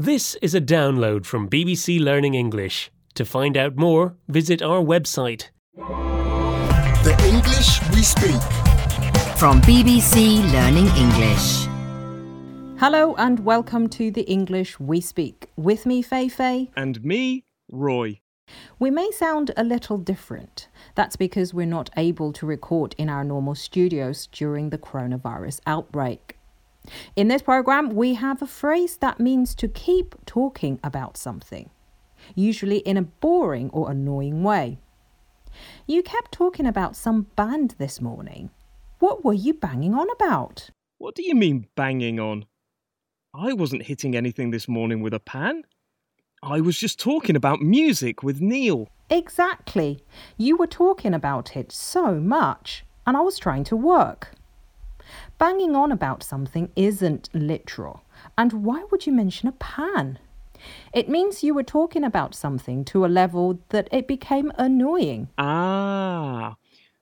This is a download from BBC Learning English. To find out more, visit our website. The English we speak. From BBC Learning English. Hello and welcome to the English We Speak. With me, Fei Fei. And me, Roy. We may sound a little different. That's because we're not able to record in our normal studios during the coronavirus outbreak. In this program, we have a phrase that means to keep talking about something, usually in a boring or annoying way. You kept talking about some band this morning. What were you banging on about? What do you mean banging on? I wasn't hitting anything this morning with a pan. I was just talking about music with Neil. Exactly. You were talking about it so much, and I was trying to work. Banging on about something isn't literal. And why would you mention a pan? It means you were talking about something to a level that it became annoying. Ah,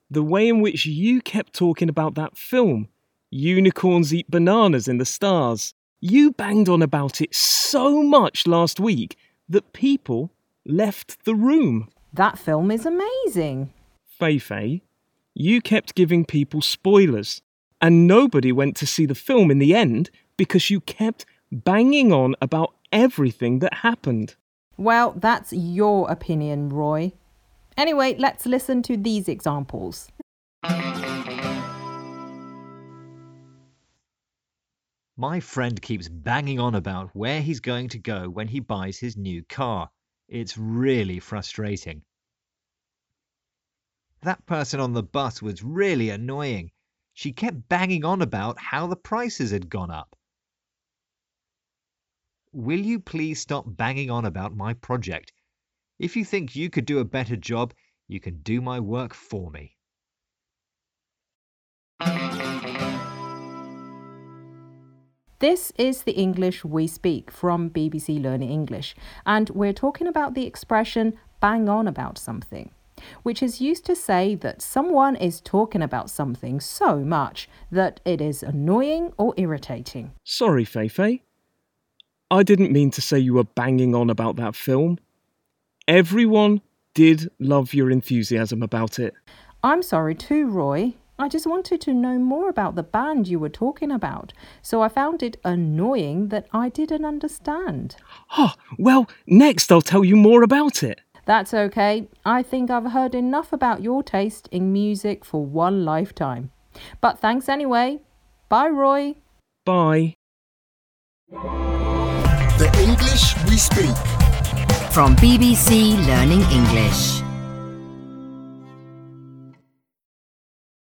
the way in which you kept talking about that film, Unicorns Eat Bananas in the Stars. You banged on about it so much last week that people left the room. That film is amazing. Fei Fei, you kept giving people spoilers, and nobody went to see the film in the end because you kept banging on about everything that happened. Well, that's your opinion, Roy. Anyway, let's listen to these examples. My friend keeps banging on about where he's going to go when he buys his new car. It's really frustrating. That person on the bus was really annoying. She kept banging on about how the prices had gone up. Will you please stop banging on about my project? If you think you could do a better job, you can do my work for me. This is the English we speak from BBC Learning English, and we're talking about the expression bang on about something, which is used to say that someone is talking about something so much that it is annoying or irritating. Sorry, Fei Fei. I didn't mean to say you were banging on about that film. Everyone did love your enthusiasm about it. I'm sorry too, Roy. I just wanted to know more about the band you were talking about, so I found it annoying that I didn't understand. Oh, well, next I'll tell you more about it. That's okay. I think I've heard enough about your taste in music for one lifetime. But thanks anyway. Bye, Roy. Bye. The English we speak. From BBC Learning English.